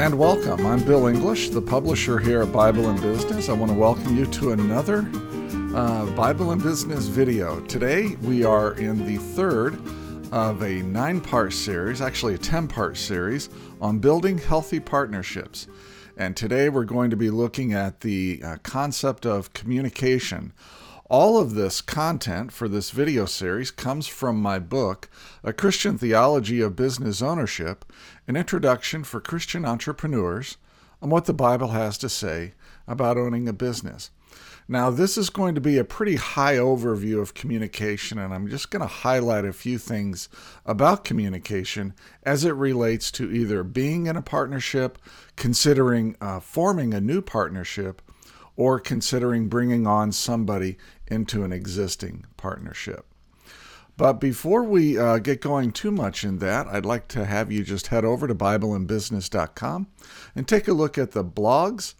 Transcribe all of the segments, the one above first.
And welcome. I'm Bill English, the publisher here at Bible and Business. I want to welcome you to another uh, Bible and Business video. Today we are in the third of a nine part series, actually a 10 part series, on building healthy partnerships. And today we're going to be looking at the uh, concept of communication. All of this content for this video series comes from my book, A Christian Theology of Business Ownership An Introduction for Christian Entrepreneurs on what the Bible has to say about owning a business. Now, this is going to be a pretty high overview of communication, and I'm just going to highlight a few things about communication as it relates to either being in a partnership, considering uh, forming a new partnership, or considering bringing on somebody into an existing partnership. But before we uh, get going too much in that, I'd like to have you just head over to BibleandBusiness.com and take a look at the blogs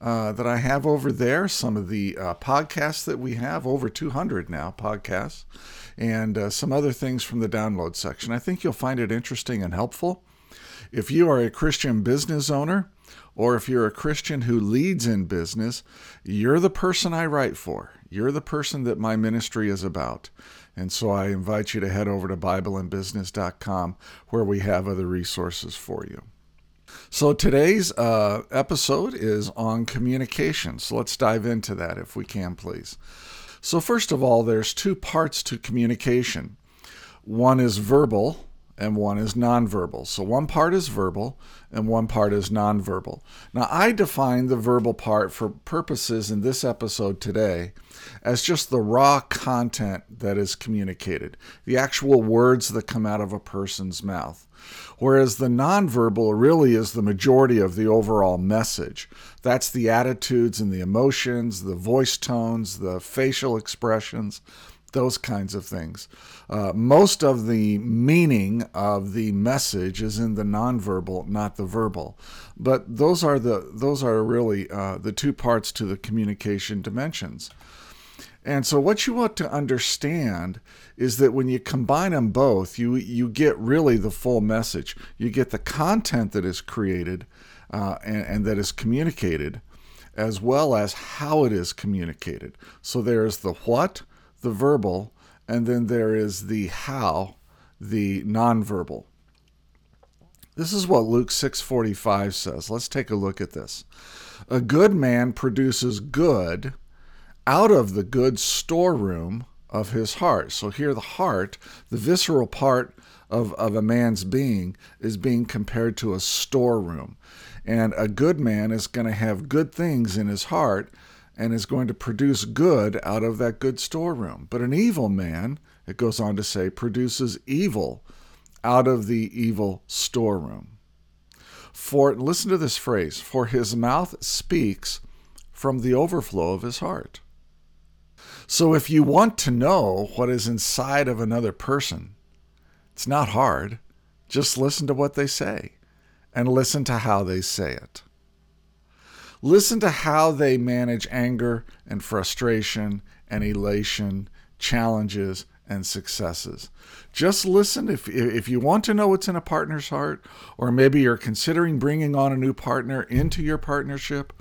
uh, that I have over there, some of the uh, podcasts that we have, over 200 now podcasts, and uh, some other things from the download section. I think you'll find it interesting and helpful. If you are a Christian business owner, or if you're a Christian who leads in business, you're the person I write for. You're the person that my ministry is about. And so I invite you to head over to BibleandBusiness.com where we have other resources for you. So today's uh, episode is on communication. So let's dive into that if we can, please. So, first of all, there's two parts to communication one is verbal and one is nonverbal. So, one part is verbal and one part is nonverbal. Now, I define the verbal part for purposes in this episode today as just the raw content that is communicated, the actual words that come out of a person's mouth. Whereas the nonverbal really is the majority of the overall message. That's the attitudes and the emotions, the voice tones, the facial expressions, those kinds of things. Uh, most of the meaning of the message is in the nonverbal, not the verbal. But those are the those are really uh, the two parts to the communication dimensions. And so, what you want to understand is that when you combine them both, you you get really the full message. You get the content that is created uh, and, and that is communicated, as well as how it is communicated. So there's the what, the verbal, and then there is the how, the nonverbal. This is what Luke 6:45 says. Let's take a look at this. A good man produces good out of the good storeroom of his heart. So here, the heart, the visceral part of, of a man's being, is being compared to a storeroom. And a good man is going to have good things in his heart and is going to produce good out of that good storeroom. But an evil man, it goes on to say, produces evil out of the evil storeroom. For listen to this phrase, for his mouth speaks from the overflow of his heart. So if you want to know what is inside of another person, it's not hard. Just listen to what they say and listen to how they say it. Listen to how they manage anger and frustration and elation, challenges and successes. Just listen if if you want to know what's in a partner's heart or maybe you're considering bringing on a new partner into your partnership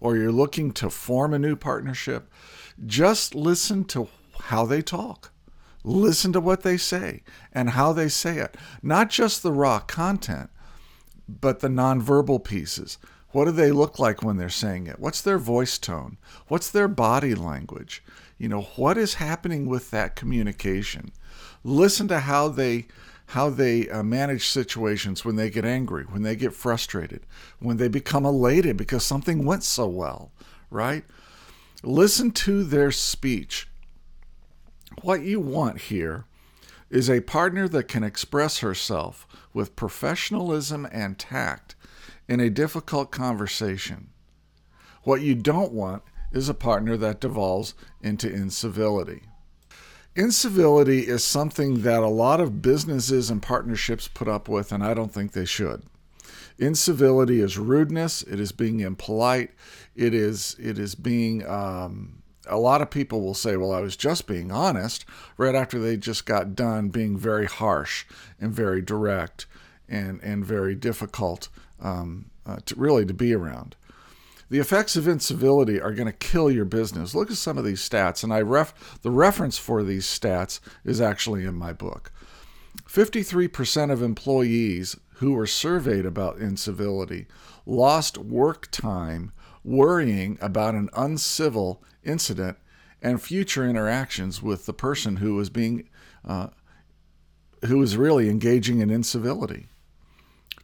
or you're looking to form a new partnership, just listen to how they talk. Listen to what they say and how they say it. Not just the raw content, but the nonverbal pieces. What do they look like when they're saying it? What's their voice tone? What's their body language? You know, what is happening with that communication? Listen to how they how they uh, manage situations when they get angry, when they get frustrated, when they become elated because something went so well, right? Listen to their speech. What you want here is a partner that can express herself with professionalism and tact in a difficult conversation. What you don't want is a partner that devolves into incivility. Incivility is something that a lot of businesses and partnerships put up with, and I don't think they should. Incivility is rudeness. It is being impolite. It is it is being. Um, a lot of people will say, "Well, I was just being honest," right after they just got done being very harsh and very direct and and very difficult um, uh, to really to be around. The effects of incivility are going to kill your business. Look at some of these stats, and I ref the reference for these stats is actually in my book. 53% of employees who were surveyed about incivility lost work time worrying about an uncivil incident and future interactions with the person who was being uh, who was really engaging in incivility.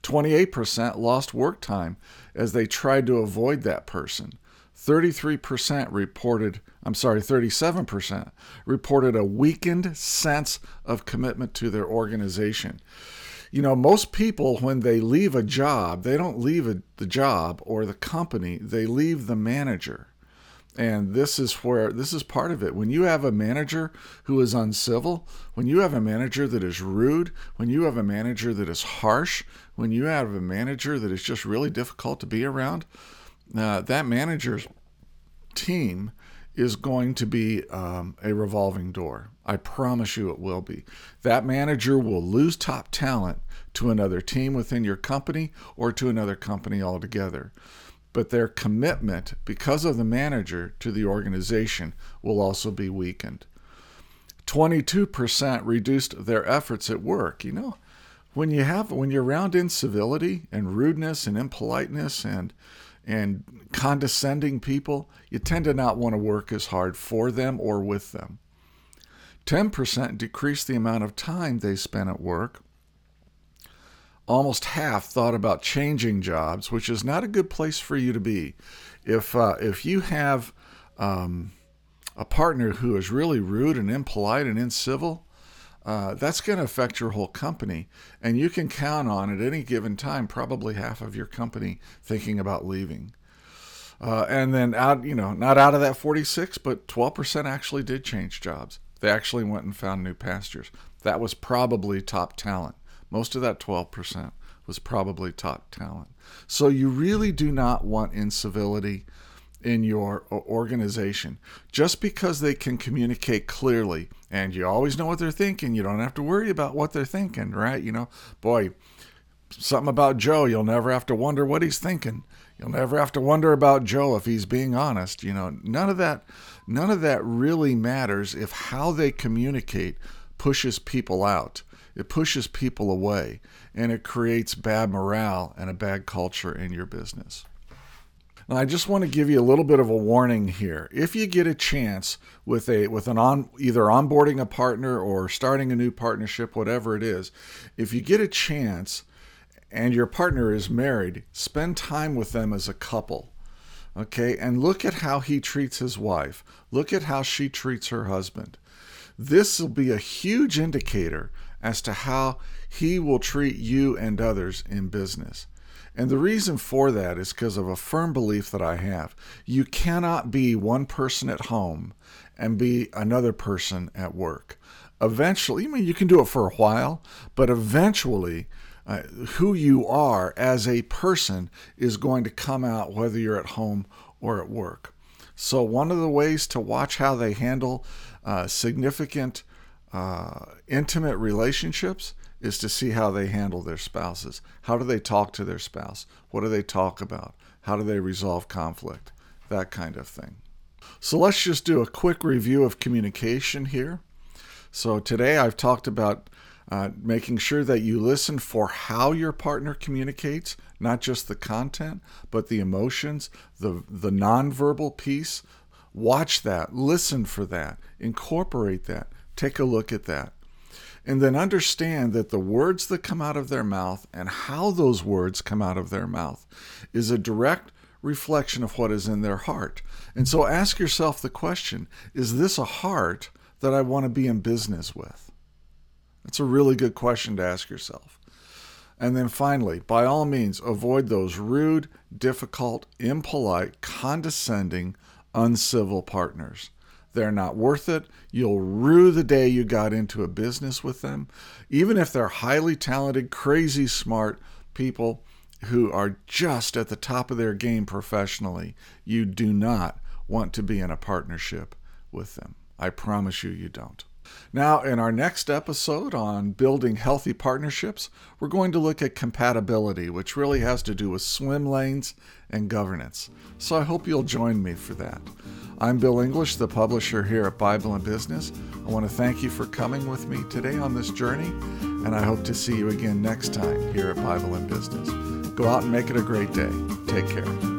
28% lost work time as they tried to avoid that person. 33% reported, I'm sorry, 37% reported a weakened sense of commitment to their organization. You know, most people, when they leave a job, they don't leave a, the job or the company, they leave the manager. And this is where this is part of it. When you have a manager who is uncivil, when you have a manager that is rude, when you have a manager that is harsh, when you have a manager that is just really difficult to be around, uh, that manager's team is going to be um, a revolving door. I promise you it will be. That manager will lose top talent to another team within your company or to another company altogether but their commitment, because of the manager, to the organization will also be weakened. 22% reduced their efforts at work. You know, when you have when you're around incivility and rudeness and impoliteness and and condescending people, you tend to not want to work as hard for them or with them. 10% decreased the amount of time they spent at work almost half thought about changing jobs, which is not a good place for you to be. If uh, if you have um, a partner who is really rude and impolite and incivil, uh, that's going to affect your whole company, and you can count on at any given time probably half of your company thinking about leaving. Uh, and then out, you know, not out of that 46, but 12% actually did change jobs. They actually went and found new pastures. That was probably top talent. Most of that 12% was probably top talent. So you really do not want incivility in your organization. Just because they can communicate clearly and you always know what they're thinking, you don't have to worry about what they're thinking, right? You know, boy, something about Joe, you'll never have to wonder what he's thinking. You'll never have to wonder about Joe if he's being honest. You know, none of that none of that really matters if how they communicate pushes people out. It pushes people away and it creates bad morale and a bad culture in your business. Now, I just want to give you a little bit of a warning here. If you get a chance with a with an on either onboarding a partner or starting a new partnership, whatever it is, if you get a chance and your partner is married, spend time with them as a couple. Okay, and look at how he treats his wife. Look at how she treats her husband. This will be a huge indicator as to how he will treat you and others in business. And the reason for that is because of a firm belief that I have. You cannot be one person at home and be another person at work. Eventually, I mean, you can do it for a while, but eventually, uh, who you are as a person is going to come out whether you're at home or at work. So, one of the ways to watch how they handle uh, significant uh, intimate relationships is to see how they handle their spouses. How do they talk to their spouse? What do they talk about? How do they resolve conflict? That kind of thing. So let's just do a quick review of communication here. So today I've talked about uh, making sure that you listen for how your partner communicates, not just the content, but the emotions, the, the nonverbal piece. Watch that, listen for that, incorporate that, Take a look at that. And then understand that the words that come out of their mouth and how those words come out of their mouth is a direct reflection of what is in their heart. And so ask yourself the question is this a heart that I want to be in business with? That's a really good question to ask yourself. And then finally, by all means, avoid those rude, difficult, impolite, condescending, uncivil partners. They're not worth it. You'll rue the day you got into a business with them. Even if they're highly talented, crazy smart people who are just at the top of their game professionally, you do not want to be in a partnership with them. I promise you, you don't. Now, in our next episode on building healthy partnerships, we're going to look at compatibility, which really has to do with swim lanes and governance. So I hope you'll join me for that. I'm Bill English, the publisher here at Bible and Business. I want to thank you for coming with me today on this journey, and I hope to see you again next time here at Bible and Business. Go out and make it a great day. Take care.